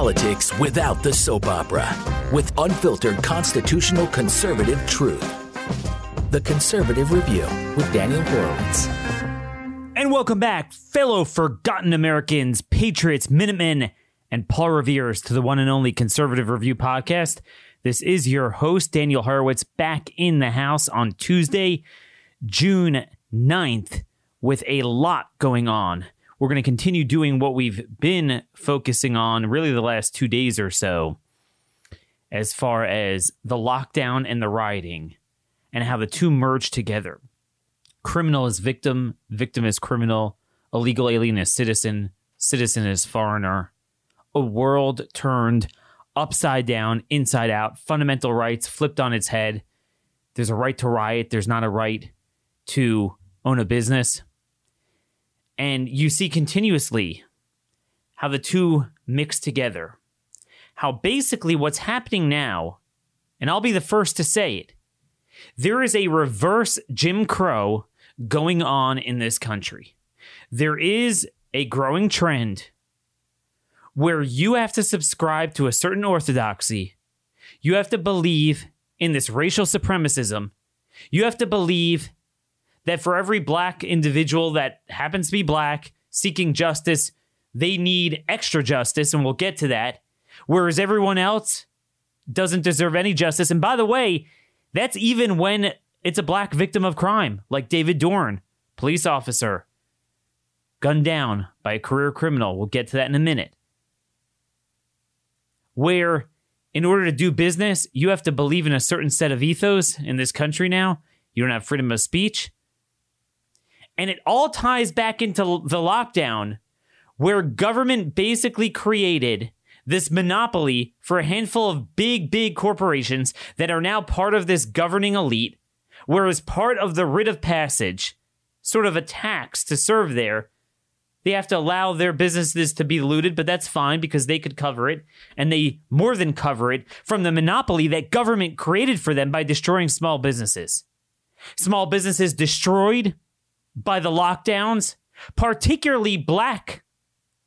politics without the soap opera with unfiltered constitutional conservative truth. The Conservative Review with Daniel Horowitz. And welcome back, fellow forgotten Americans, patriots, Minutemen, and Paul Revere's to the one and only Conservative Review podcast. This is your host, Daniel Horowitz, back in the house on Tuesday, June 9th, with a lot going on. We're going to continue doing what we've been focusing on really the last two days or so, as far as the lockdown and the rioting, and how the two merge together. Criminal is victim, victim is criminal, illegal alien is citizen, citizen is foreigner. A world turned upside down, inside out, fundamental rights flipped on its head. There's a right to riot, there's not a right to own a business. And you see continuously how the two mix together. How basically what's happening now, and I'll be the first to say it, there is a reverse Jim Crow going on in this country. There is a growing trend where you have to subscribe to a certain orthodoxy. You have to believe in this racial supremacism. You have to believe that for every black individual that happens to be black seeking justice, they need extra justice, and we'll get to that. Whereas everyone else doesn't deserve any justice. And by the way, that's even when it's a black victim of crime, like David Dorn, police officer, gunned down by a career criminal. We'll get to that in a minute. Where, in order to do business, you have to believe in a certain set of ethos in this country now. You don't have freedom of speech. And it all ties back into the lockdown, where government basically created this monopoly for a handful of big, big corporations that are now part of this governing elite, whereas part of the writ of passage, sort of a tax to serve there, they have to allow their businesses to be looted, but that's fine because they could cover it, and they more than cover it from the monopoly that government created for them by destroying small businesses. Small businesses destroyed by the lockdowns, particularly black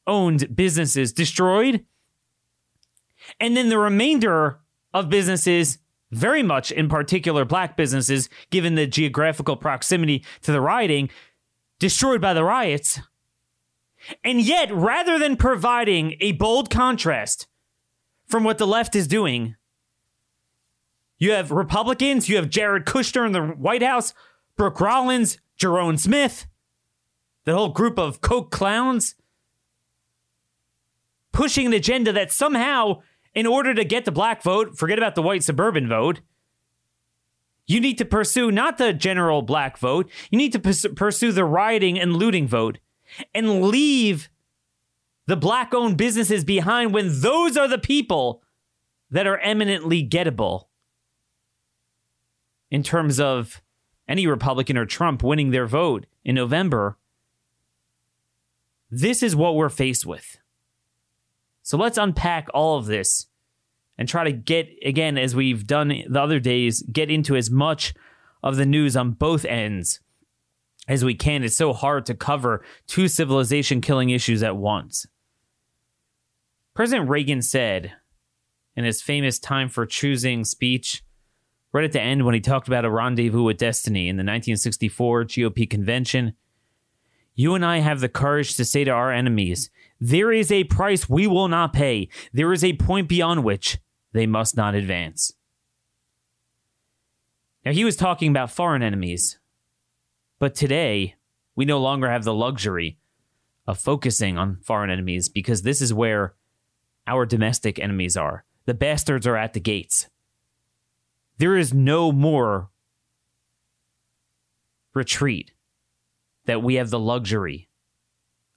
owned businesses destroyed. And then the remainder of businesses, very much in particular black businesses, given the geographical proximity to the rioting, destroyed by the riots. And yet, rather than providing a bold contrast from what the left is doing, you have Republicans, you have Jared Kushner in the White House, Brooke Rollins, Ja'Ron Smith, the whole group of Koch clowns, pushing an agenda that somehow, in order to get the black vote, forget about the white suburban vote, you need to pursue not the general black vote, you need to pursue the rioting and looting vote and leave the black owned businesses behind when those are the people that are eminently gettable in terms of any Republican or Trump winning their vote in November. This is what we're faced with. So let's unpack all of this and try to get, again, as we've done the other days, get into as much of the news on both ends as we can. It's so hard to cover two civilization killing issues at once. President Reagan said in his famous time for choosing speech right at the end when he talked about a rendezvous with destiny in the 1964 GOP convention. You and I have the courage to say to our enemies, there is a price we will not pay. There is a point beyond which they must not advance. Now, he was talking about foreign enemies, but today we no longer have the luxury of focusing on foreign enemies because this is where our domestic enemies are. The bastards are at the gates. There is no more retreat that we have the luxury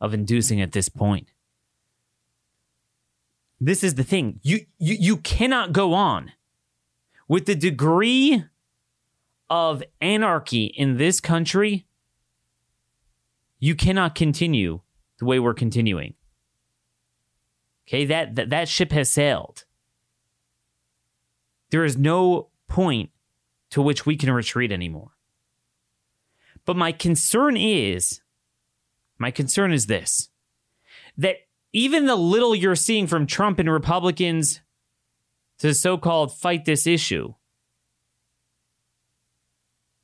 of inducing at this point. This is the thing. You, you, you cannot go on with the degree of anarchy in this country. You cannot continue the way we're continuing. Okay, that, that, that ship has sailed. There is no point to which we can retreat anymore. But my concern is my concern is this that even the little you're seeing from Trump and Republicans to so called fight this issue,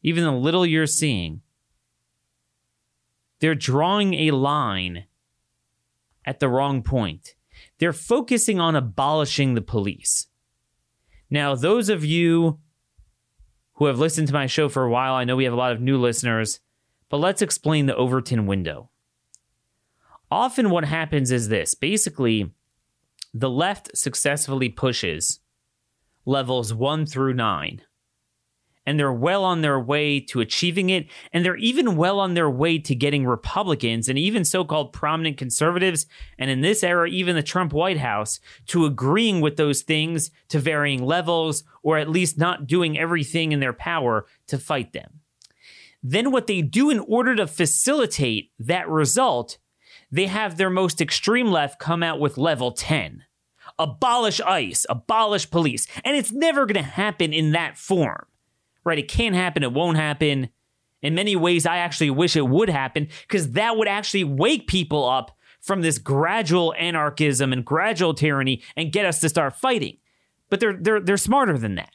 even the little you're seeing, they're drawing a line at the wrong point. They're focusing on abolishing the police. Now, those of you who have listened to my show for a while, I know we have a lot of new listeners, but let's explain the Overton window often what happens is this basically, the left successfully pushes levels one through nine. And they're well on their way to achieving it. And they're even well on their way to getting Republicans and even so called prominent conservatives, and in this era, even the Trump White House, to agreeing with those things to varying levels, or at least not doing everything in their power to fight them. Then, what they do in order to facilitate that result they have their most extreme left come out with level 10. Abolish ICE, abolish police. And it's never going to happen in that form, right? It can't happen, it won't happen. In many ways, I actually wish it would happen because that would actually wake people up from this gradual anarchism and gradual tyranny and get us to start fighting. But they're, they're, they're smarter than that.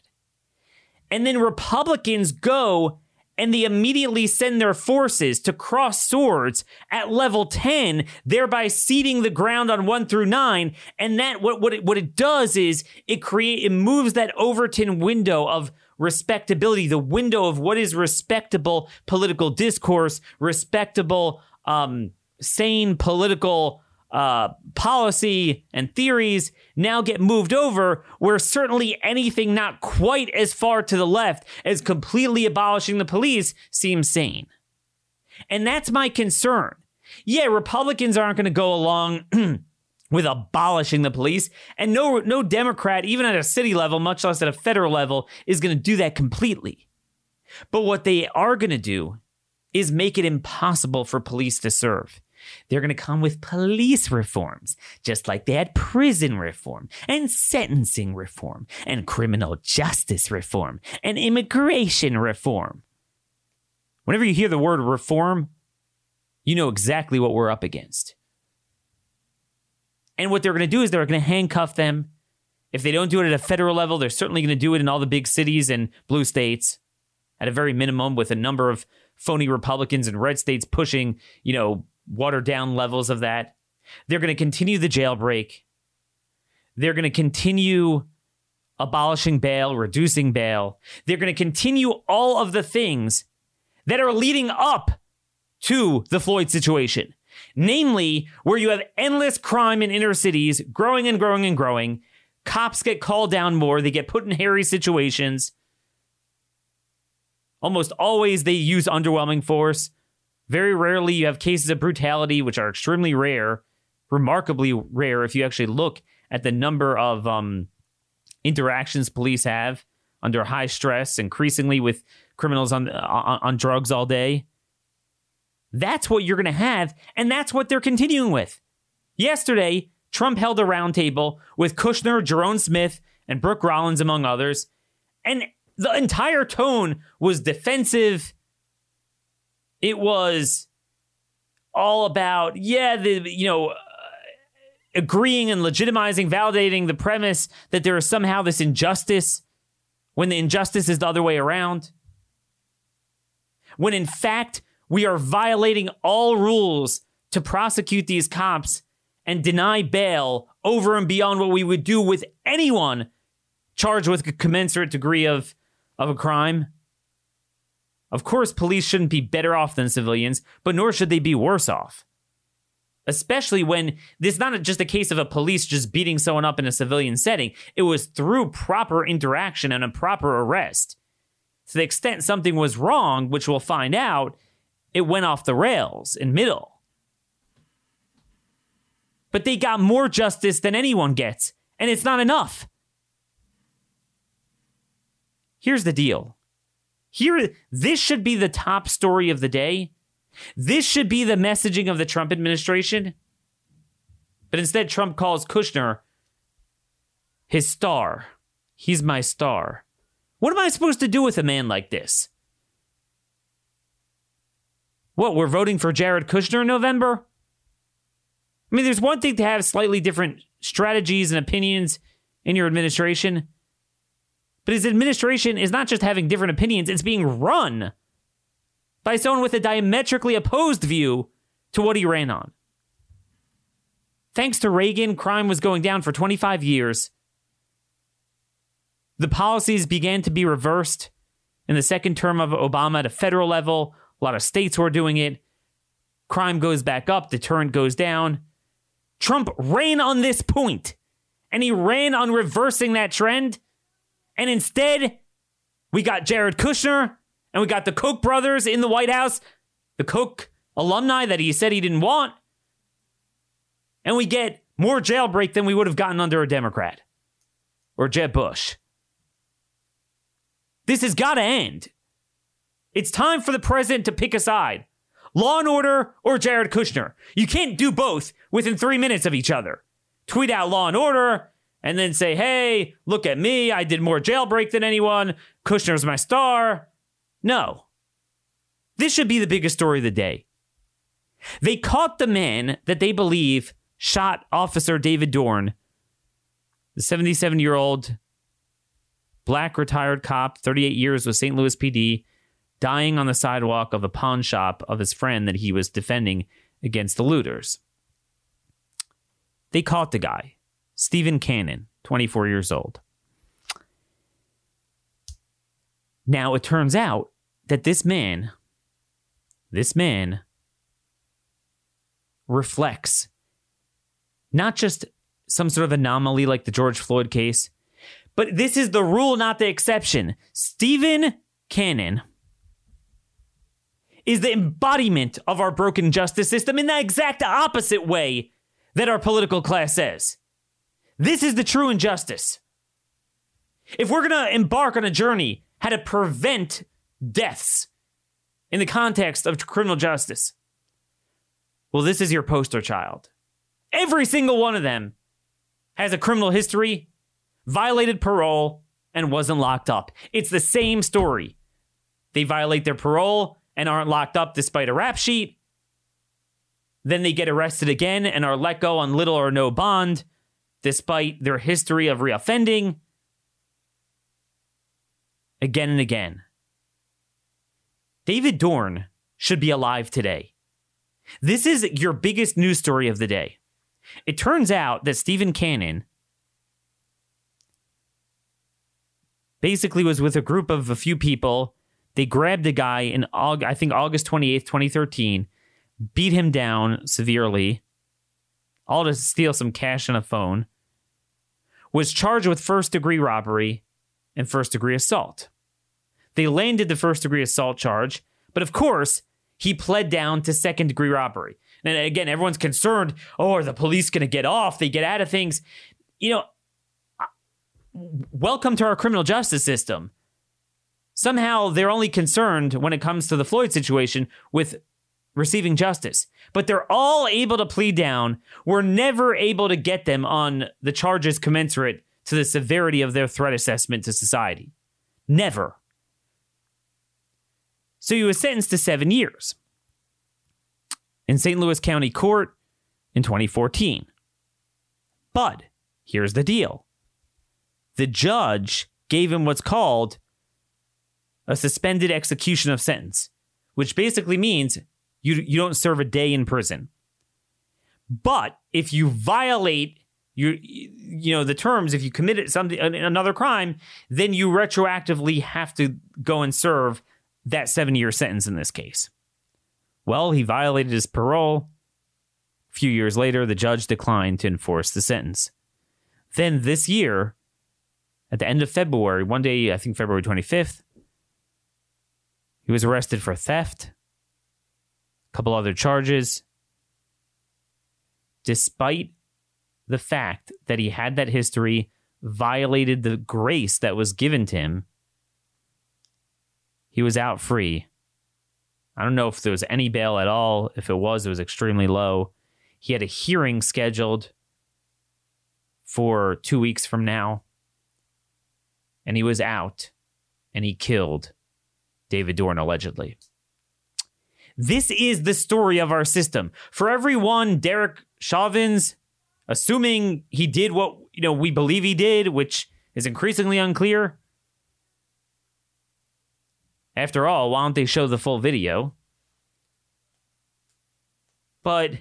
And then Republicans go and they immediately send their forces to cross swords at level 10, thereby ceding the ground on 1 through 9. And that what, what it what it does is it create it moves that Overton window of respectability, the window of what is respectable political discourse, respectable um, sane political uh, policy and theories now get moved over where certainly anything not quite as far to the left as completely abolishing the police seems sane. And that's my concern. Yeah, Republicans aren't going to go along with abolishing the police, and no no Democrat even at a city level, much less at a federal level, is going to do that completely. But what they are going to do is make it impossible for police to serve. They're going to come with police reforms, just like they had prison reform and sentencing reform and criminal justice reform and immigration reform. Whenever you hear the word reform, you know exactly what we're up against. And what they're going to do is they're going to handcuff them. If they don't do it at a federal level, they're certainly going to do it in all the big cities and blue states at a very minimum with a number of phony Republicans and red states pushing, you know, watered down levels of that. They're going to continue the jailbreak. They're going to continue abolishing bail, reducing bail. They're going to continue all of the things that are leading up to the Floyd situation. Namely, where you have endless crime in inner cities growing and growing and growing. Cops get called down more, they get put in hairy situations. Almost always they use underwhelming force. Very rarely you have cases of brutality, which are extremely rare, remarkably rare if you actually look at the number of um, interactions police have under high stress, increasingly with criminals on, on, on drugs all day. That's what you're going to have, and that's what they're continuing with. Yesterday, Trump held a roundtable with Kushner, Ja'Ron Smith, and Brooke Rollins, among others, and the entire tone was defensive it was all about, yeah, the, you know, uh, agreeing and legitimizing, validating the premise that there is somehow this injustice when the injustice is the other way around. When in fact, we are violating all rules to prosecute these cops and deny bail over and beyond what we would do with anyone charged with a commensurate degree of, of a crime. Of course, police shouldn't be better off than civilians, but nor should they be worse off. Especially when this is not just a case of a police just beating someone up in a civilian setting. It was through proper interaction and a proper arrest. To the extent something was wrong, which we'll find out, it went off the rails in middle. But they got more justice than anyone gets, and it's not enough. Here's the deal here, this should be the top story of the day. This should be the messaging of the Trump administration. But instead, Trump calls Kushner his star. He's my star. What am I supposed to do with a man like this? What, we're voting for Jared Kushner in November? I mean, there's one thing to have slightly different strategies and opinions in your administration, but his administration is not just having different opinions, it's being run by someone with a diametrically opposed view to what he ran on. Thanks to Reagan, crime was going down for 25 years. The policies began to be reversed in the second term of Obama at a federal level. A lot of states were doing it. Crime goes back up, deterrent goes down. Trump ran on this point, and he ran on reversing that trend. And instead, we got Jared Kushner and we got the Koch brothers in the White House, the Koch alumni that he said he didn't want. And we get more jailbreak than we would have gotten under a Democrat or Jeb Bush. This has got to end. It's time for the president to pick a side Law and Order or Jared Kushner. You can't do both within three minutes of each other. Tweet out Law and Order and then say, hey, look at me. I did more jailbreak than anyone. Kushner's my star. No. This should be the biggest story of the day. They caught the man that they believe shot Officer David Dorn, the 77 year old black retired cop, 38 years with St. Louis PD, dying on the sidewalk of a pawn shop of his friend that he was defending against the looters. They caught the guy, Stephen Cannon, 24 years old. Now it turns out that this man, this man reflects not just some sort of anomaly like the George Floyd case, but this is the rule, not the exception. Stephen Cannon is the embodiment of our broken justice system in the exact opposite way that our political class says. This is the true injustice. If we're going to embark on a journey how to prevent deaths in the context of criminal justice, well, this is your poster child. Every single one of them has a criminal history violated parole, and wasn't locked up. It's the same story. They violate their parole and aren't locked up despite a rap sheet. Then they get arrested again and are let go on little or no bond despite their history of reoffending. Again and again. David Dorn should be alive today. This is your biggest news story of the day. It turns out that Stephen Cannon basically was with a group of a few people. They grabbed a guy in I think August 28th, 2013, beat him down severely, all to steal some cash and a phone. Was charged with first degree robbery and first degree assault. They landed the first degree assault charge, but of course, he pled down to second degree robbery. And again, everyone's concerned, oh, are the police going to get off? They get out of things. You know, welcome to our criminal justice system. Somehow they're only concerned when it comes to the Floyd situation with receiving justice. But they're all able to plead down. We're never able to get them on the charges commensurate to the severity of their threat assessment to society. Never. So he was sentenced to seven years in St. Louis County Court in 2014. But here's the deal the judge gave him what's called a suspended execution of sentence, which basically means you, you don't serve a day in prison. But if you violate your, you know, the terms, if you committed something, another crime, then you retroactively have to go and serve that seven year sentence in this case. Well, he violated his parole. A few years later, the judge declined to enforce the sentence. Then this year, at the end of February, one day, I think February 25th, he was arrested for theft, a couple other charges. Despite the fact that he had that history, violated the grace that was given to him, he was out free. I don't know if there was any bail at all. If it was, it was extremely low. He had a hearing scheduled for two weeks from now and he was out and he killed David Dorn allegedly. This is the story of our system. For every one Derek Chauvin's, assuming he did what you know we believe he did, which is increasingly unclear. After all, why don't they show the full video? But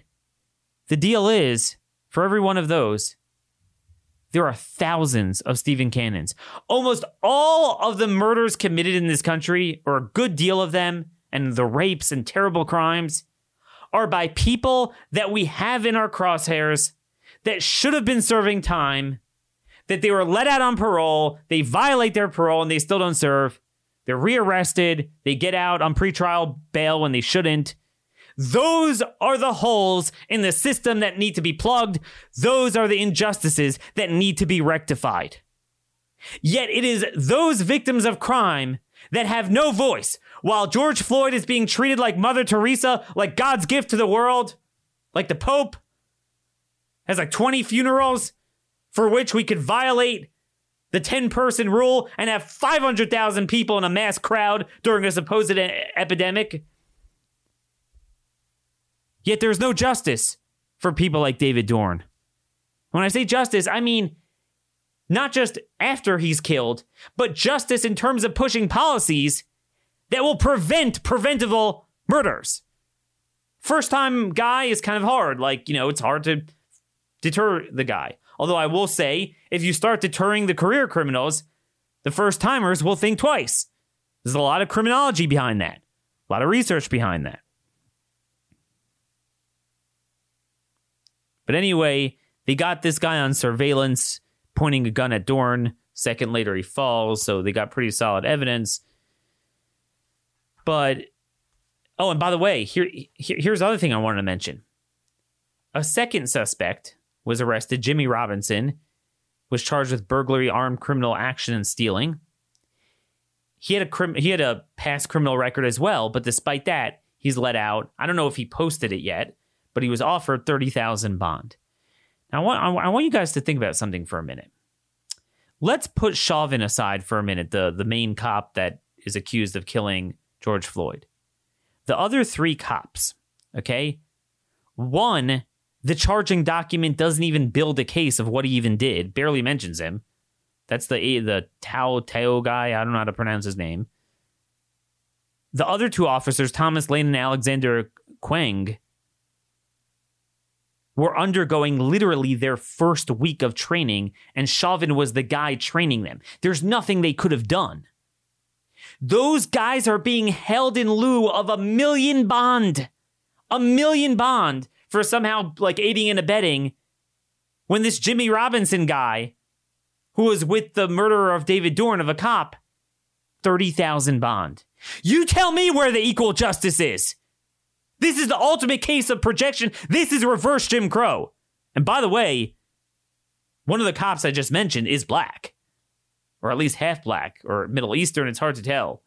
the deal is, for every one of those, there are thousands of Stephen Cannons. Almost all of the murders committed in this country, or a good deal of them, and the rapes and terrible crimes, are by people that we have in our crosshairs that should have been serving time, that they were let out on parole, they violate their parole, and they still don't serve. They're rearrested, they get out on pretrial bail when they shouldn't those are the holes in the system that need to be plugged. Those are the injustices that need to be rectified. Yet it is those victims of crime that have no voice, while George Floyd is being treated like Mother Teresa, like God's gift to the world, like the Pope has like 20 funerals for which we could violate the 10 person rule and have 500,000 people in a mass crowd during a supposed epidemic. Yet there's no justice for people like David Dorn. When I say justice, I mean not just after he's killed, but justice in terms of pushing policies that will prevent preventable murders. First time guy is kind of hard. Like, you know, it's hard to deter the guy. Although I will say, if you start deterring the career criminals, the first timers will think twice. There's a lot of criminology behind that, a lot of research behind that. But anyway, they got this guy on surveillance pointing a gun at Dorn. Second later, he falls, so they got pretty solid evidence. But oh, and by the way, here, here here's the other thing I wanted to mention. A second suspect was arrested. Jimmy Robinson was charged with burglary, armed criminal action, and stealing. He had a crim- he had a past criminal record as well, but despite that, he's let out. I don't know if he posted it yet, but he was offered 30,000 bond. Now, I want, I want you guys to think about something for a minute. Let's put Chauvin aside for a minute, the, the main cop that is accused of killing George Floyd. The other three cops, okay? One, the charging document doesn't even build a case of what he even did, barely mentions him. That's the the Tou Thao guy. I don't know how to pronounce his name. The other two officers, Thomas Lane and Alexander Kueng, were undergoing literally their first week of training, and Chauvin was the guy training them. There's nothing they could have done. Those guys are being held in lieu of a million bond, a million bond for somehow like aiding and abetting when this Jimmy Robinson guy, who was with the murderer of David Dorn of a cop, 30,000 bond. You tell me where the equal justice is. This is the ultimate case of projection. This is reverse Jim Crow. And by the way, one of the cops I just mentioned is black, or at least half black, or Middle Eastern. It's hard to tell.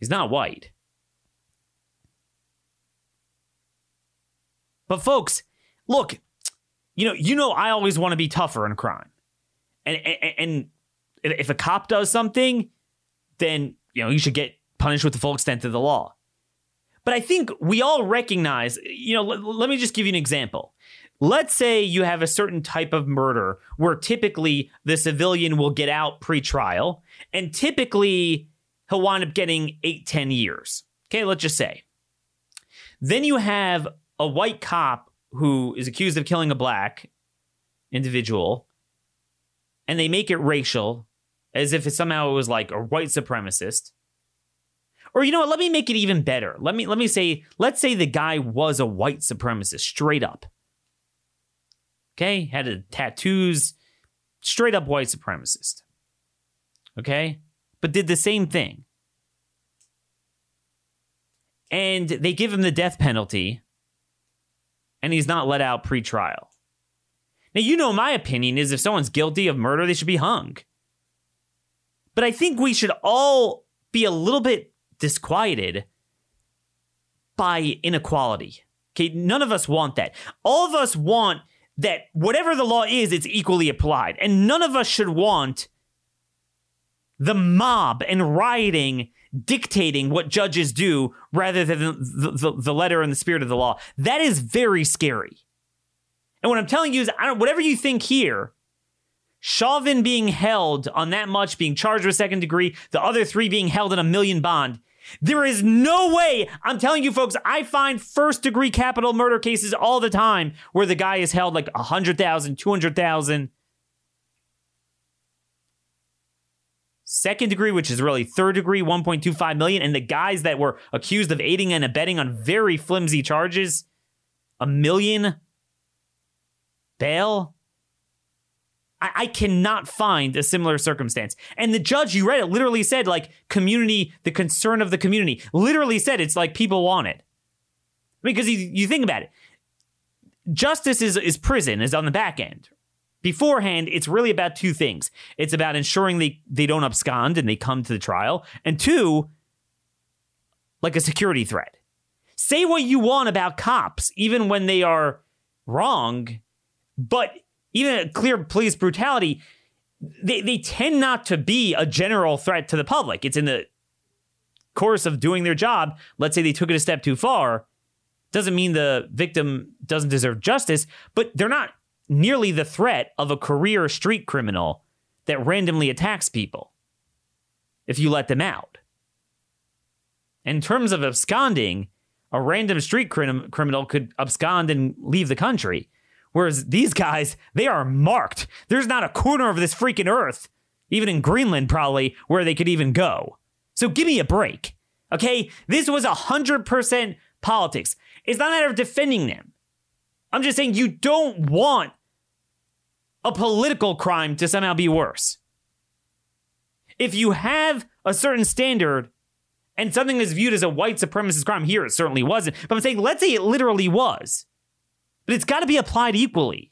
He's not white. But folks, look, you know, you know, I always want to be tougher on crime, and, and and if a cop does something, then you know you should get punished with the full extent of the law. But I think we all recognize, you know, l- let me just give you an example. Let's say you have a certain type of murder where typically the civilian will get out pre-trial and typically he'll wind up getting eight, 10 years. Okay, let's just say. Then you have a white cop who is accused of killing a black individual and they make it racial as if it somehow it was like a white supremacist. Or you know what? Let me make it even better. Let me let me say, let's say the guy was a white supremacist, straight up. Okay, had a tattoos, straight up white supremacist. Okay, but did the same thing. And they give him the death penalty, and he's not let out pre-trial. Now, you know, my opinion is if someone's guilty of murder, they should be hung. But I think we should all be a little bit disquieted by inequality. Okay, none of us want that. All of us want that whatever the law is, it's equally applied. And none of us should want the mob and rioting dictating what judges do rather than the, the, the, letter and the spirit of the law. That is very scary. And what I'm telling you is, I don't, whatever you think here, Chauvin being held on that much, being charged with second degree, the other three being held in a million bond. There is no way, I'm telling you folks, I find first degree capital murder cases all the time where the guy is held like 100,000, 200,000. Second degree, which is really third degree, 1.25 million. And the guys that were accused of aiding and abetting on very flimsy charges, a million bail. I, I cannot find a similar circumstance. And the judge, you read it, literally said, like, community, the concern of the community, literally said it's like people want it. I mean, because you, you think about it, justice is, is prison, is on the back end. Beforehand, it's really about two things. It's about ensuring they, they don't abscond and they come to the trial. And two, like a security threat. Say what you want about cops, even when they are wrong, but even a clear police brutality, they, they tend not to be a general threat to the public. It's in the course of doing their job. Let's say they took it a step too far. Doesn't mean the victim doesn't deserve justice, but they're not nearly the threat of a career street criminal that randomly attacks people if you let them out. In terms of absconding, a random street crim- criminal could abscond and leave the country. Whereas these guys, they are marked. There's not a corner of this freaking earth, even in Greenland probably, where they could even go. So give me a break. Okay? This was 100% politics. It's not a matter of defending them. I'm just saying you don't want a political crime to somehow be worse. If you have a certain standard and something is viewed as a white supremacist crime, here it certainly wasn't. But I'm saying, let's say it literally was but it's got to be applied equally.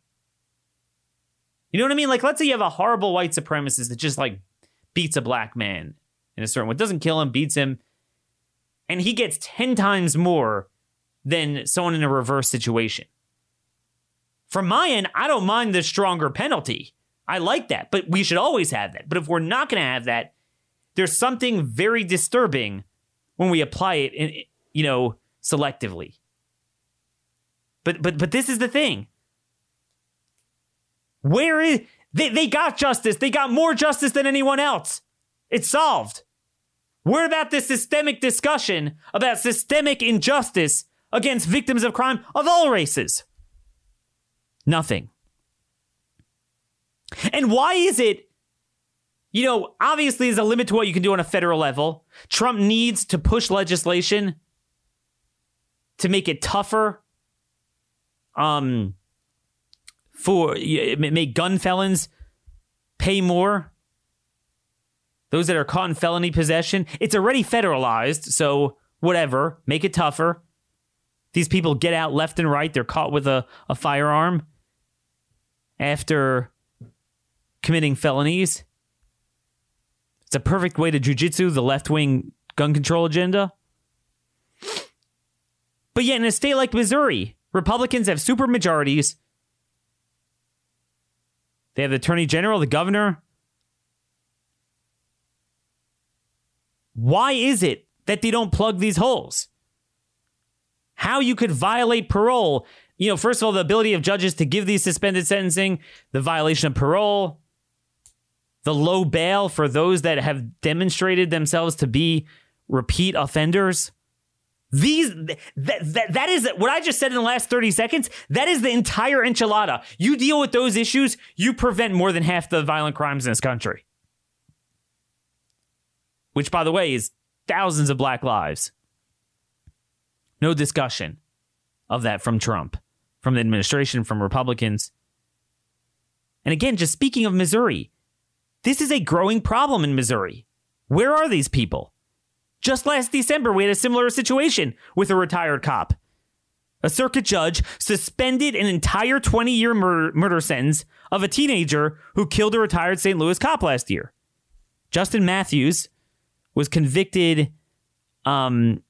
You know what I mean? Like, let's say you have a horrible white supremacist that just like beats a black man in a certain way, doesn't kill him, beats him, and he gets 10 times more than someone in a reverse situation. From my end, I don't mind the stronger penalty. I like that, but we should always have that. But if we're not going to have that, there's something very disturbing when we apply it, in, you know, selectively. But but but this is the thing. Where is they, they got justice. They got more justice than anyone else. It's solved. Where about this systemic discussion about systemic injustice against victims of crime of all races? Nothing. And why is it, you know, obviously there's a limit to what you can do on a federal level. Trump needs to push legislation to make it tougher um for make gun felons pay more? Those that are caught in felony possession? It's already federalized so whatever. Make it tougher. These people get out left and right. They're caught with a, a firearm after committing felonies. It's a perfect way to jujitsu the left-wing gun control agenda. But yet in a state like missouri Republicans have super majorities. They have the attorney general, the governor. Why is it that they don't plug these holes? How you could violate parole. You know, first of all, the ability of judges to give these suspended sentencing, the violation of parole, the low bail for those that have demonstrated themselves to be repeat offenders. These that, that that is what I just said in the last 30 seconds. That is the entire enchilada. You deal with those issues, you prevent more than half the violent crimes in this country. Which by the way is thousands of black lives. No discussion of that from Trump, from the administration, from Republicans. And again, just speaking of Missouri, this is a growing problem in Missouri. Where are these people? Just last December, we had a similar situation with a retired cop. A circuit judge suspended an entire 20 year murder, murder sentence of a teenager who killed a retired St. Louis cop last year. Justin Matthews was convicted um,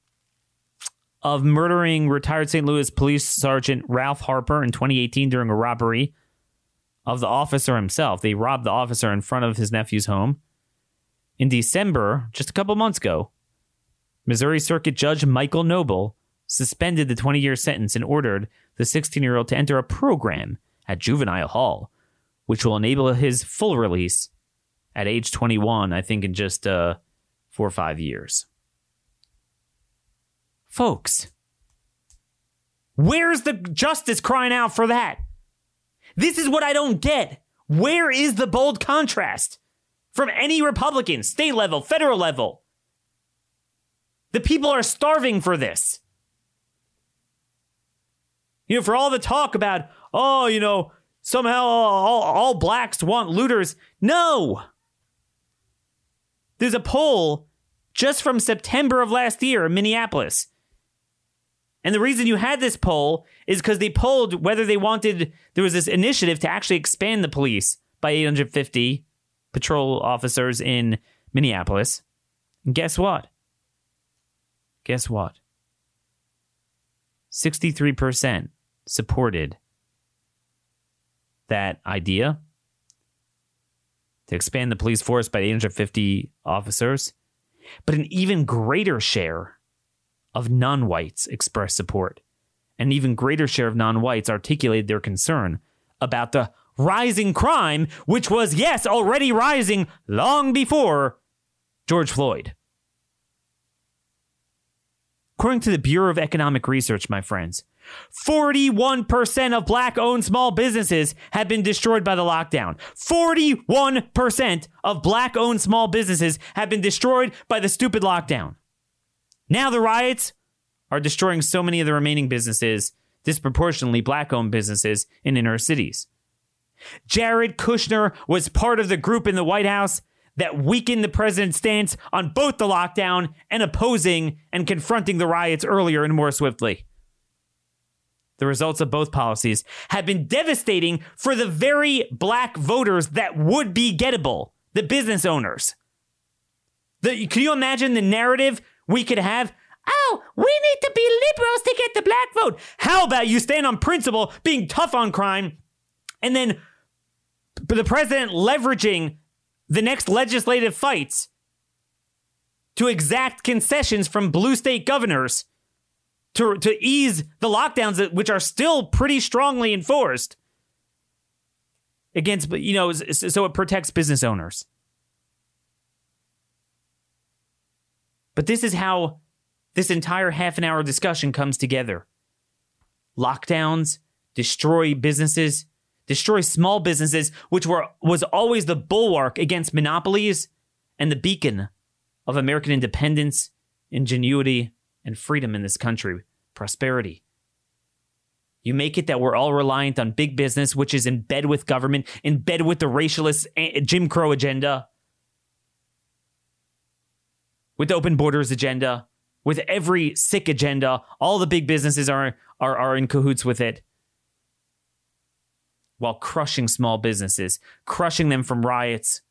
of murdering retired St. Louis Police Sergeant Ralph Harper in 2018 during a robbery of the officer himself. They robbed the officer in front of his nephew's home. In December, just a couple months ago, Missouri Circuit Judge Michael Noble suspended the 20 year sentence and ordered the 16 year old to enter a program at juvenile hall, which will enable his full release at age 21, I think in just uh, four or five years. Folks, where's the justice crying out for that? This is what I don't get. Where is the bold contrast from any Republican, state level, federal level? The people are starving for this. You know, for all the talk about, oh, you know, somehow all, all blacks want looters. No. There's a poll just from September of last year in Minneapolis. And the reason you had this poll is because they polled whether they wanted, there was this initiative to actually expand the police by 850 patrol officers in Minneapolis. And guess what? Guess what? 63% supported that idea to expand the police force by 850 officers. But an even greater share of non whites expressed support. An even greater share of non whites articulated their concern about the rising crime, which was, yes, already rising long before George Floyd. According to the Bureau of Economic Research, my friends, 41% of black owned small businesses have been destroyed by the lockdown. 41% of black owned small businesses have been destroyed by the stupid lockdown. Now the riots are destroying so many of the remaining businesses, disproportionately black owned businesses in inner cities. Jared Kushner was part of the group in the White House that weakened the president's stance on both the lockdown and opposing and confronting the riots earlier and more swiftly. The results of both policies have been devastating for the very black voters that would be gettable, the business owners. The, can you imagine the narrative we could have? Oh, we need to be liberals to get the black vote. How about you stand on principle, being tough on crime, and then the president leveraging the next legislative fights to exact concessions from blue state governors to, to ease the lockdowns, which are still pretty strongly enforced against, you know, so it protects business owners. But this is how this entire half an hour discussion comes together. Lockdowns destroy businesses, destroy small businesses, which were was always the bulwark against monopolies and the beacon of American independence, ingenuity, and freedom in this country, prosperity. You make it that we're all reliant on big business, which is in bed with government, in bed with the racialist eh, Jim Crow agenda, with the open borders agenda, with every sick agenda. All the big businesses are, are, are in cahoots with it while crushing small businesses, crushing them from riots.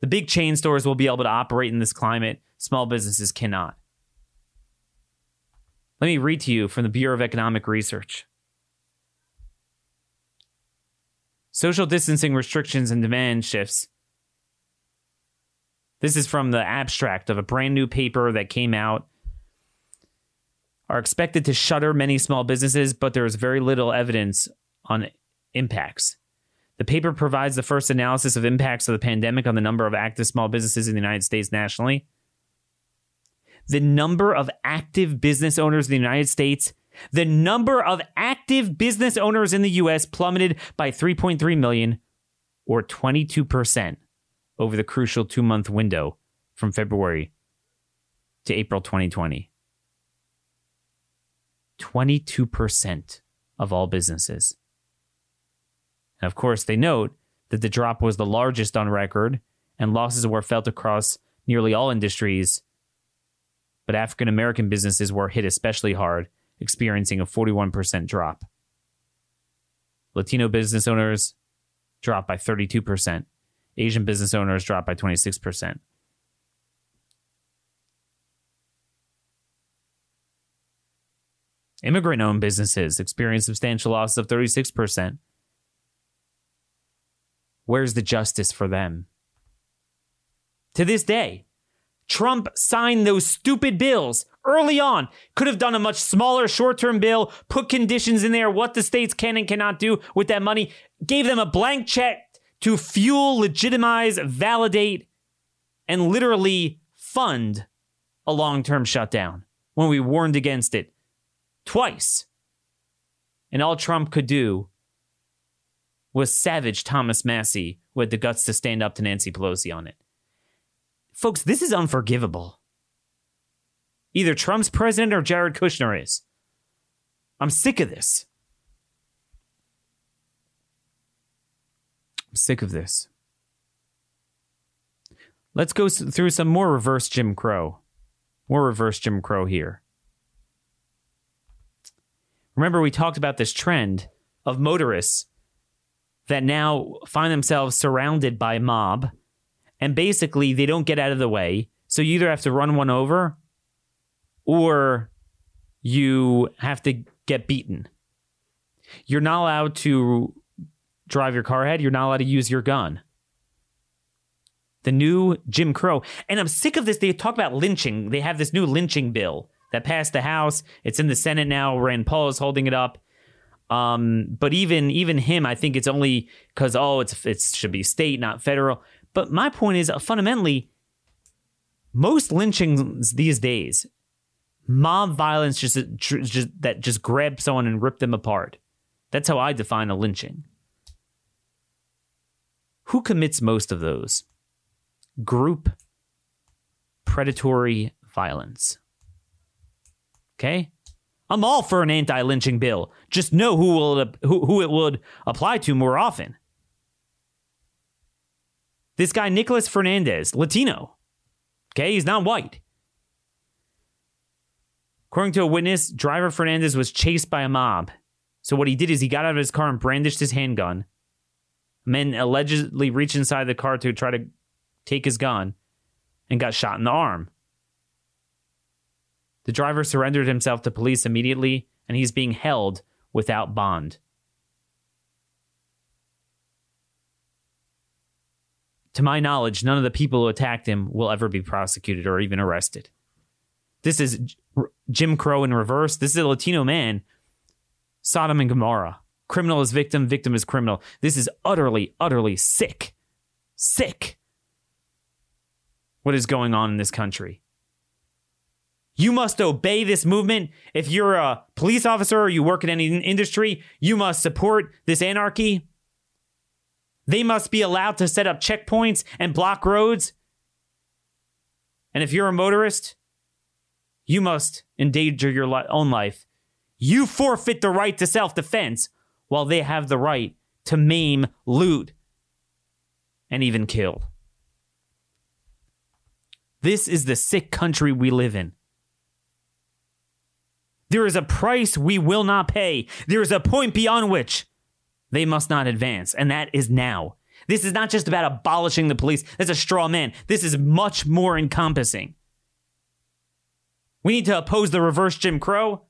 The big chain stores will be able to operate in this climate. Small businesses cannot. Let me read to you from the Bureau of Economic Research. Social distancing restrictions and demand shifts. This is from the abstract of a brand new paper that came out. Are expected to shutter many small businesses, but there is very little evidence on impacts. The paper provides the first analysis of impacts of the pandemic on the number of active small businesses in the United States nationally the number of active business owners in the United States, the number of active business owners in the US plummeted by 3.3 million or 22% over the crucial two month window from February to April 2020. 22% of all businesses. And of course, they note that the drop was the largest on record and losses were felt across nearly all industries but African American businesses were hit especially hard, experiencing a 41% drop. Latino business owners dropped by 32%. Asian business owners dropped by 26%. Immigrant owned businesses experienced substantial losses of 36%. Where's the justice for them? To this day, Trump signed those stupid bills early on. Could have done a much smaller short term bill, put conditions in there, what the states can and cannot do with that money, gave them a blank check to fuel, legitimize, validate, and literally fund a long term shutdown when we warned against it twice. And all Trump could do was savage Thomas Massie with the guts to stand up to Nancy Pelosi on it. Folks, this is unforgivable. Either Trump's president or Jared Kushner is. I'm sick of this. I'm sick of this. Let's go through some more reverse Jim Crow. More reverse Jim Crow here. Remember, we talked about this trend of motorists that now find themselves surrounded by mob and basically they don't get out of the way. So you either have to run one over or you have to get beaten. You're not allowed to drive your car ahead. You're not allowed to use your gun. The new Jim Crow. And I'm sick of this. They talk about lynching. They have this new lynching bill that passed the House. It's in the Senate now. Rand Paul is holding it up. Um, but even even him, I think it's only because oh, it's it should be state, not federal. But my point is uh, fundamentally, most lynchings these days, mob violence just, just that just grab someone and rip them apart. That's how I define a lynching. Who commits most of those? Group predatory violence. Okay? I'm all for an anti-lynching bill. Just know who will who, it would apply to more often. This guy Nicholas Fernandez, Latino. Okay, he's not white. According to a witness, driver Fernandez was chased by a mob. So what he did is he got out of his car and brandished his handgun. Men allegedly reached inside the car to try to take his gun and got shot in the arm. The driver surrendered himself to police immediately, and he's being held without bond. To my knowledge, none of the people who attacked him will ever be prosecuted or even arrested. This is Jim Crow in reverse. This is a Latino man, Sodom and Gomorrah. Criminal is victim, victim is criminal. This is utterly, utterly sick. Sick. What is going on in this country? You must obey this movement. If you're a police officer or you work in any industry, you must support this anarchy. They must be allowed to set up checkpoints and block roads. And if you're a motorist, you must endanger your own life. You forfeit the right to self defense while they have the right to maim, loot, and even kill. This is the sick country we live in. There is a price we will not pay. There is a point beyond which they must not advance, and that is now. This is not just about abolishing the police. That's a straw man. This is much more encompassing. We need to oppose the reverse Jim Crow.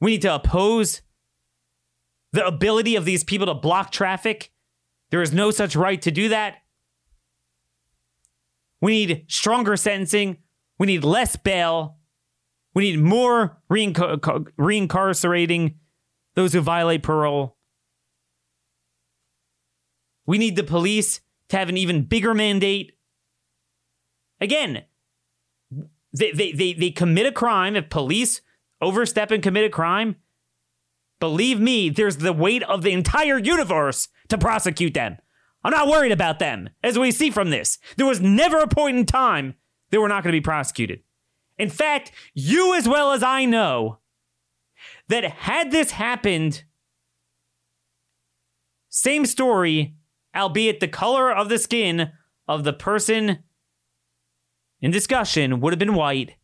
We need to oppose the ability of these people to block traffic. There is no such right to do that. We need stronger sentencing. We need less bail. We need more reincarcerating those who violate parole. We need the police to have an even bigger mandate. Again, they, they, they, they commit a crime. If police overstep and commit a crime, believe me, there's the weight of the entire universe to prosecute them. I'm not worried about them, as we see from this. There was never a point in time they were not going to be prosecuted. In fact, you as well as I know that had this happened, same story, albeit the color of the skin of the person in discussion would have been white.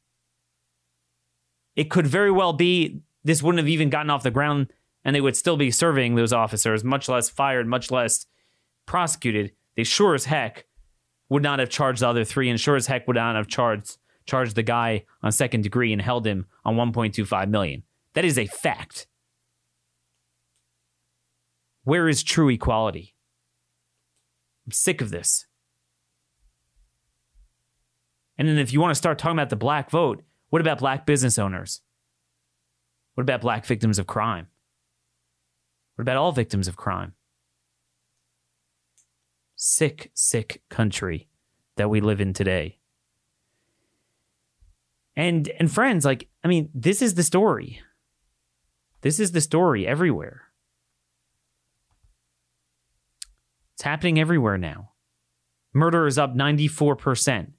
It could very well be this wouldn't have even gotten off the ground and they would still be serving those officers, much less fired, much less prosecuted. They sure as heck would not have charged the other three and sure as heck would not have charged charged the guy on second degree and held him on 1.25 million. That is a fact. Where is true equality? I'm sick of this. And then if you want to start talking about the black vote, what about black business owners? What about black victims of crime? What about all victims of crime? Sick, sick country that we live in today. And and friends, like, I mean, this is the story. This is the story everywhere. It's happening everywhere now. Murder is up 94%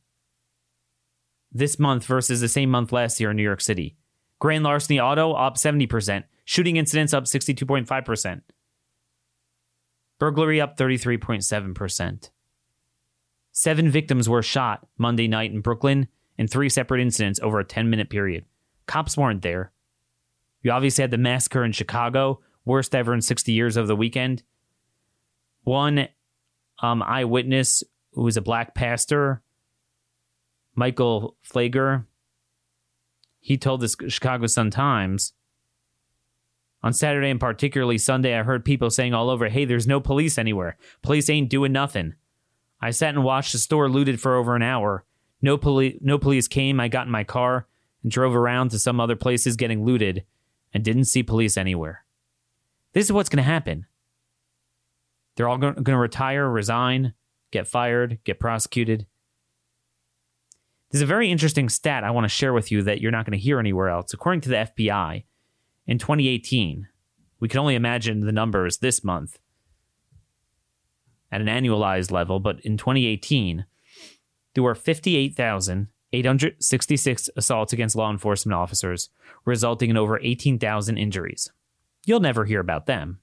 this month versus the same month last year in New York City. Grand larceny auto up 70%. Shooting incidents up 62.5%. Burglary up 33.7%. Seven victims were shot Monday night in Brooklyn in three separate incidents over a 10 minute period. Cops weren't there. You obviously had the massacre in Chicago, worst ever in 60 years of the weekend. One um, eyewitness who was a black pastor, Michael Flager, he told the Chicago Sun Times on Saturday and particularly Sunday, I heard people saying all over, hey, there's no police anywhere. Police ain't doing nothing. I sat and watched the store looted for over an hour. No, poli- no police came. I got in my car and drove around to some other places getting looted and didn't see police anywhere. This is what's going to happen. They're all going to retire, resign, get fired, get prosecuted. There's a very interesting stat I want to share with you that you're not going to hear anywhere else. According to the FBI, in 2018, we can only imagine the numbers this month at an annualized level, but in 2018, there were 58,866 assaults against law enforcement officers, resulting in over 18,000 injuries. You'll never hear about them.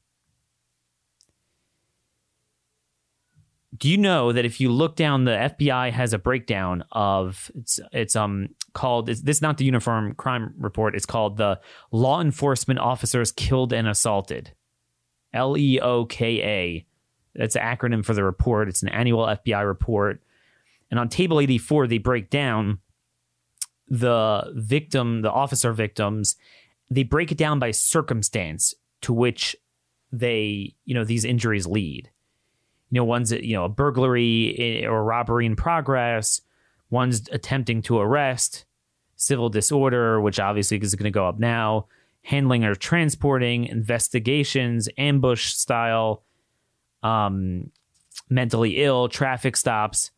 do you know that if you look down, the FBI has a breakdown of it's it's um called it's, this is not the Uniform Crime Report. It's called the Law Enforcement Officers Killed and Assaulted, L E O K A. That's an acronym for the report. It's an annual FBI report, and on table eighty four they break down the victim, the officer victims. They break it down by circumstance to which they you know these injuries lead you know, one's you know a burglary or robbery in progress, one's attempting to arrest, civil disorder, which obviously is going to go up now, handling or transporting, investigations, ambush style, um, mentally ill, traffic stops.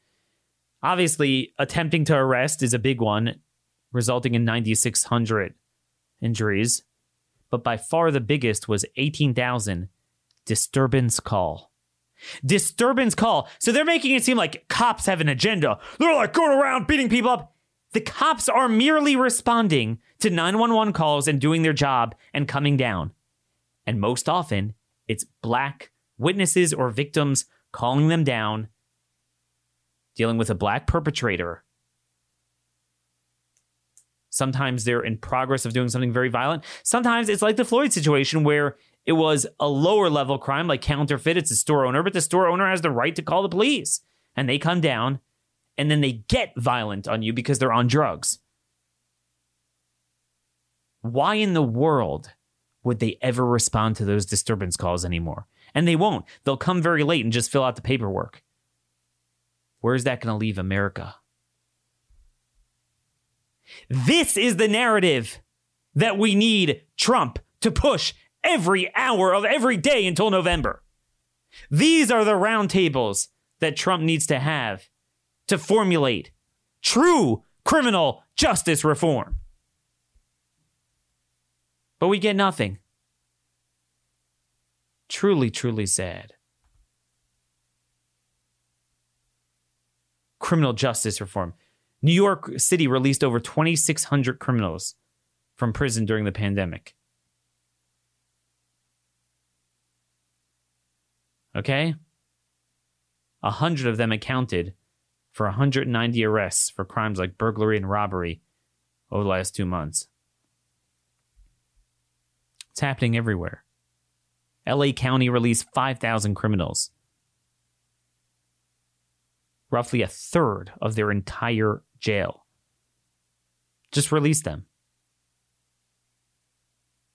Obviously, attempting to arrest is a big one, resulting in 9,600 injuries. But by far the biggest was 18,000 disturbance call. Disturbance call. So they're making it seem like cops have an agenda. They're like going around beating people up. The cops are merely responding to 911 calls and doing their job and coming down. And most often, it's black witnesses or victims calling them down, dealing with a black perpetrator. Sometimes they're in progress of doing something very violent. Sometimes it's like the Floyd situation where it was a lower level crime like counterfeit. It's a store owner, but the store owner has the right to call the police. And they come down and then they get violent on you because they're on drugs. Why in the world would they ever respond to those disturbance calls anymore? And they won't. They'll come very late and just fill out the paperwork. Where's that going to leave America? This is the narrative that we need Trump to push every hour of every day until November. These are the roundtables that Trump needs to have to formulate true criminal justice reform. But we get nothing. Truly, truly sad. Criminal justice reform. New York City released over 2,600 criminals from prison during the pandemic. Okay? A hundred of them accounted for 190 arrests for crimes like burglary and robbery over the last two months. It's happening everywhere. LA County released 5,000 criminals, roughly a third of their entire jail. Just release them.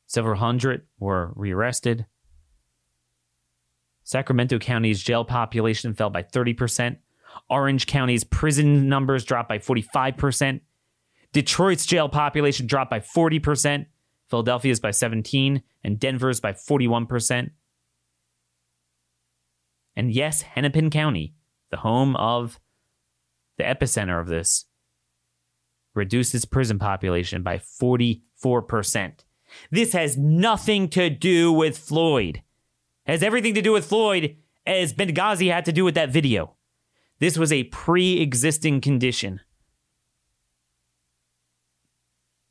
Several hundred were rearrested. Sacramento County's jail population fell by 30%. Orange County's prison numbers dropped by 45%. Detroit's jail population dropped by 40%. Philadelphia's by 17 and Denver's by 41%. And yes, Hennepin County, the home of the epicenter of this, reduced its prison population by 44%. This has nothing to do with Floyd. It has everything to do with Floyd as Benghazi had to do with that video. This was a pre existing condition.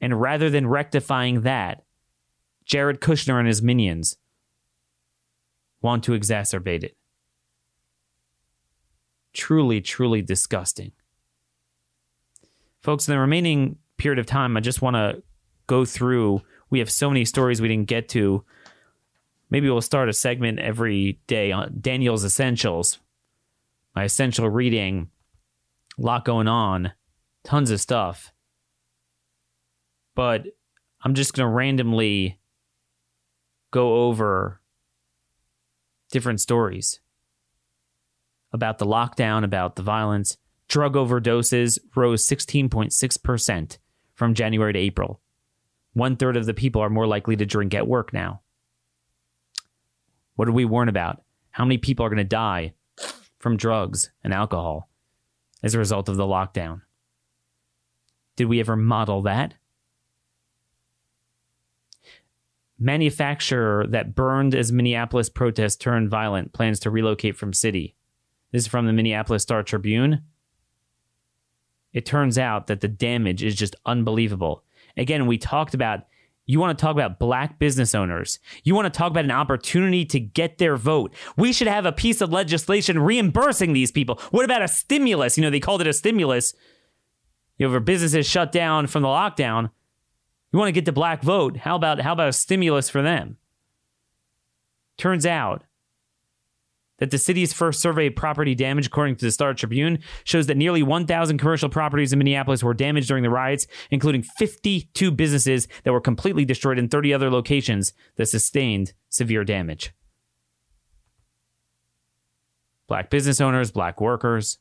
And rather than rectifying that, Jared Kushner and his minions want to exacerbate it. Truly, truly disgusting. Folks, in the remaining period of time, I just want to go through. We have so many stories we didn't get to. Maybe we'll start a segment every day on Daniel's Essentials, my essential reading. A lot going on, tons of stuff but I'm just going to randomly go over different stories about the lockdown, about the violence. Drug overdoses rose 16.6% from January to April. One third of the people are more likely to drink at work now. What do we warn about? How many people are going to die from drugs and alcohol as a result of the lockdown? Did we ever model that? Manufacturer that burned as Minneapolis protests turned violent plans to relocate from city. This is from the Minneapolis Star Tribune. It turns out that the damage is just unbelievable. Again, we talked about you want to talk about black business owners. You want to talk about an opportunity to get their vote. We should have a piece of legislation reimbursing these people. What about a stimulus? You know, they called it a stimulus. You know, for businesses shut down from the lockdown. You want to get the black vote? How about how about a stimulus for them? Turns out that the city's first survey of property damage, according to the Star Tribune, shows that nearly 1,000 commercial properties in Minneapolis were damaged during the riots, including 52 businesses that were completely destroyed and 30 other locations that sustained severe damage. Black business owners, black workers.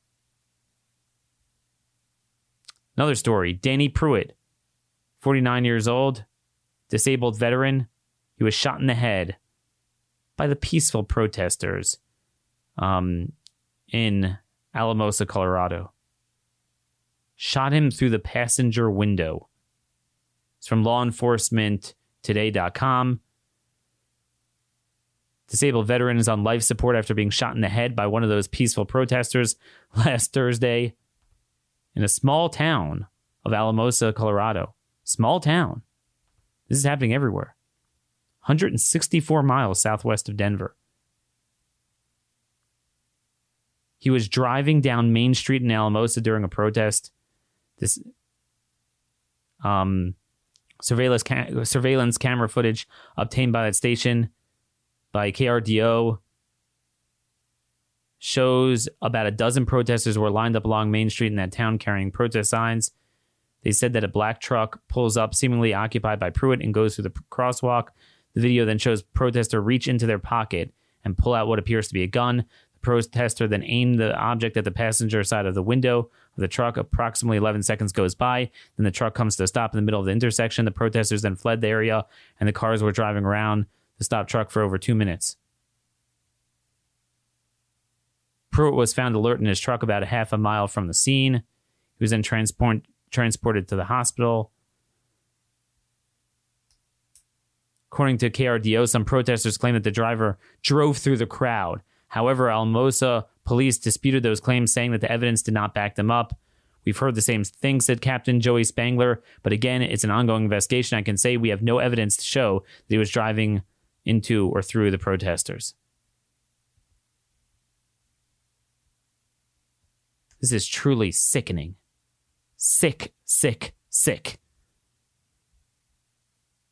Another story Danny Pruitt 49 years old, disabled veteran. He was shot in the head by the peaceful protesters um, in Alamosa, Colorado. Shot him through the passenger window. It's from law enforcement today.com. Disabled veteran is on life support after being shot in the head by one of those peaceful protesters last Thursday in a small town of Alamosa, Colorado. Small town. This is happening everywhere. 164 miles southwest of Denver. He was driving down Main Street in Alamosa during a protest. This um, surveillance ca- surveillance camera footage obtained by that station by KRDO shows about a dozen protesters were lined up along Main Street in that town carrying protest signs. They said that a black truck pulls up, seemingly occupied by Pruitt, and goes through the crosswalk. The video then shows protester reach into their pocket and pull out what appears to be a gun. Protester then aimed the object at the passenger side of the window of the truck. Approximately 11 seconds goes by. Then the truck comes to a stop in the middle of the intersection. The protesters then fled the area, and the cars were driving around the stop truck for over two minutes. Pruitt was found alert in his truck about a half a mile from the scene. He was then transport, transported to the hospital. According to KRDO, some protesters claim that the driver drove through the crowd. However, Alamosa police disputed those claims, saying that the evidence did not back them up. We've heard the same thing, said Captain Joey Spangler, but again, it's an ongoing investigation. I can say we have no evidence to show that he was driving into or through the protesters. This is truly sickening sick, sick, sick.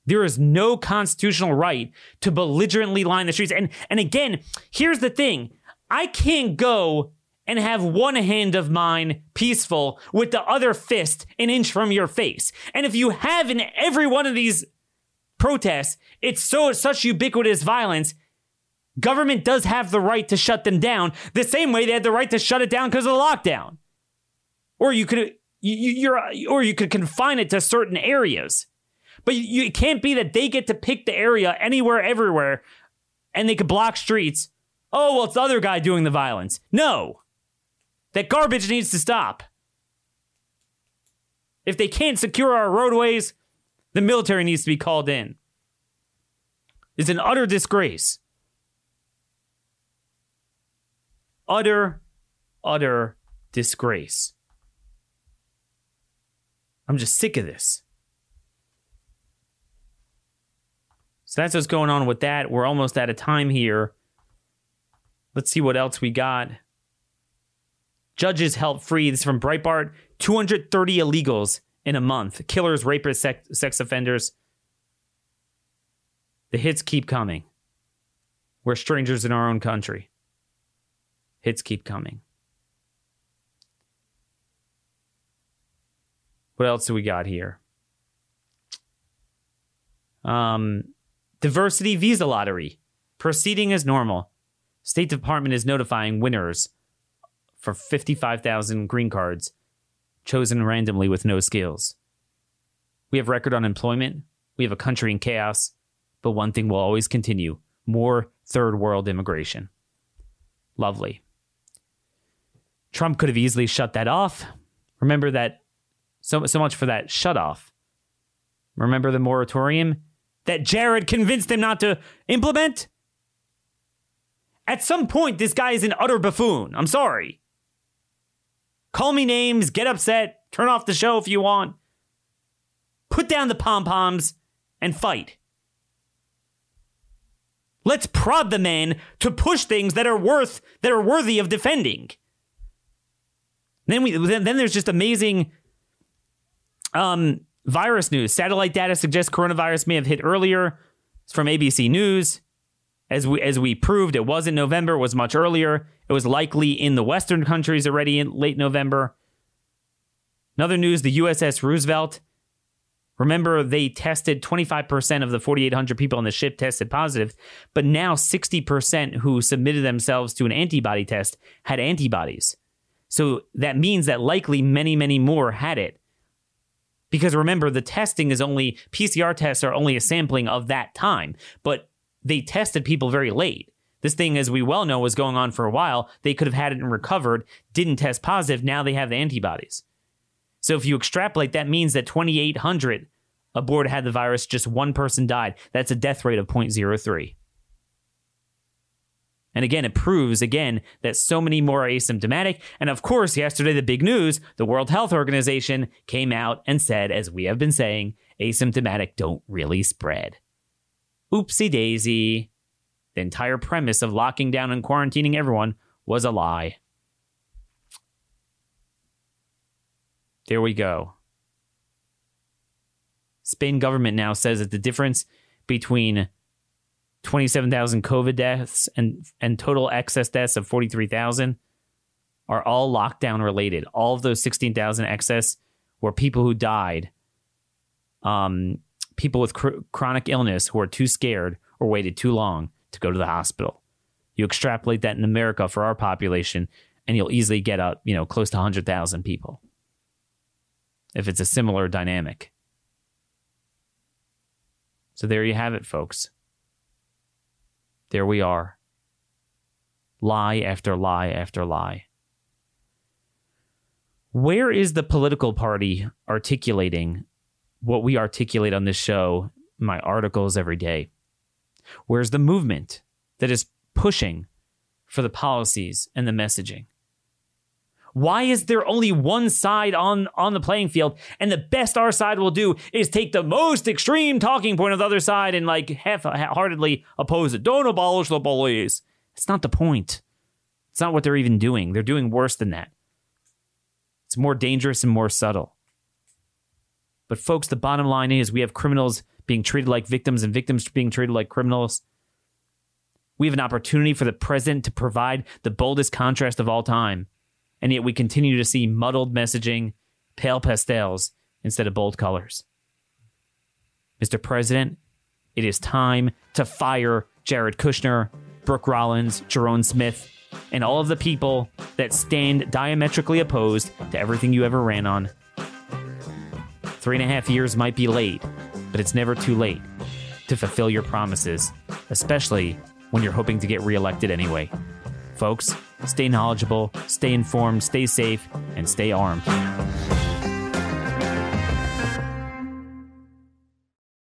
There is no constitutional right to belligerently line the streets. And and again, here's the thing. I can't go and have one hand of mine peaceful with the other fist an inch from your face. And if you have in every one of these protests, it's so such ubiquitous violence, Government does have the right to shut them down the same way they had the right to shut it down because of the lockdown. Or you could you, you're or you could confine it to certain areas. But you, it can't be that they get to pick the area anywhere, everywhere, and they could block streets. Oh, well, it's the other guy doing the violence. No. That garbage needs to stop. If they can't secure our roadways, the military needs to be called in. It's an utter disgrace. Utter, utter disgrace. I'm just sick of this. So that's what's going on with that. We're almost out of time here. Let's see what else we got. Judges help free. This from Breitbart. 230 illegals in a month. Killers, rapists, sex, sex offenders. The hits keep coming. We're strangers in our own country. Hits keep coming. What else do we got here? Um, diversity visa lottery proceeding as normal. State Department is notifying winners for 55,000 green cards chosen randomly with no skills. We have record unemployment. We have a country in chaos. But one thing will always continue more third world immigration. Lovely. Trump could have easily shut that off. Remember that so, so much for that shut off. Remember the moratorium that Jared convinced him not to implement? At some point, this guy is an utter buffoon. I'm sorry. Call me names, get upset, turn off the show if you want. Put down the pom poms and fight. Let's prod the man to push things that are worth that are worthy of defending. Then we then, then there's just amazing um, virus news. Satellite data suggests coronavirus may have hit earlier. It's from ABC News. As we as we proved, it wasn't November. It was much earlier. It was likely in the Western countries already in late November. Another news: the USS Roosevelt. Remember, they tested 25% of the 4,800 people on the ship tested positive, but now 60% who submitted themselves to an antibody test had antibodies. So that means that likely many, many more had it. Because remember, the testing is only, PCR tests are only a sampling of that time, but they tested people very late. This thing, as we well know, was going on for a while. They could have had it and recovered, didn't test positive. Now they have the antibodies. So if you extrapolate, that means that 2,800 aboard had the virus, just one person died. That's a death rate of 0.03. And again, it proves again that so many more are asymptomatic. And of course, yesterday, the big news the World Health Organization came out and said, as we have been saying, asymptomatic don't really spread. Oopsie daisy. The entire premise of locking down and quarantining everyone was a lie. There we go. Spain government now says that the difference between 27,000 COVID deaths and and total excess deaths of 43,000 are all lockdown related. All of those 16,000 excess were people who died, um, people with cr- chronic illness who are too scared or waited too long to go to the hospital. You extrapolate that in America for our population, and you'll easily get up, you know, close to 100,000 people if it's a similar dynamic. So there you have it, folks. There we are. Lie after lie after lie. Where is the political party articulating what we articulate on this show, my articles every day? Where's the movement that is pushing for the policies and the messaging? Why is there only one side on, on the playing field? And the best our side will do is take the most extreme talking point of the other side and like half heartedly oppose it. Don't abolish the police. It's not the point. It's not what they're even doing. They're doing worse than that. It's more dangerous and more subtle. But, folks, the bottom line is we have criminals being treated like victims and victims being treated like criminals. We have an opportunity for the president to provide the boldest contrast of all time and yet we continue to see muddled messaging, pale pastels instead of bold colors. Mr. President, it is time to fire Jared Kushner. Brooke Rollins, Ja'Ron Smith, and all of the people that stand diametrically opposed to everything you ever ran on. Three and a half years might be late, but it's never too late to fulfill your promises, especially when you're hoping to get reelected anyway. Folks, stay knowledgeable, stay informed, stay safe, and stay armed.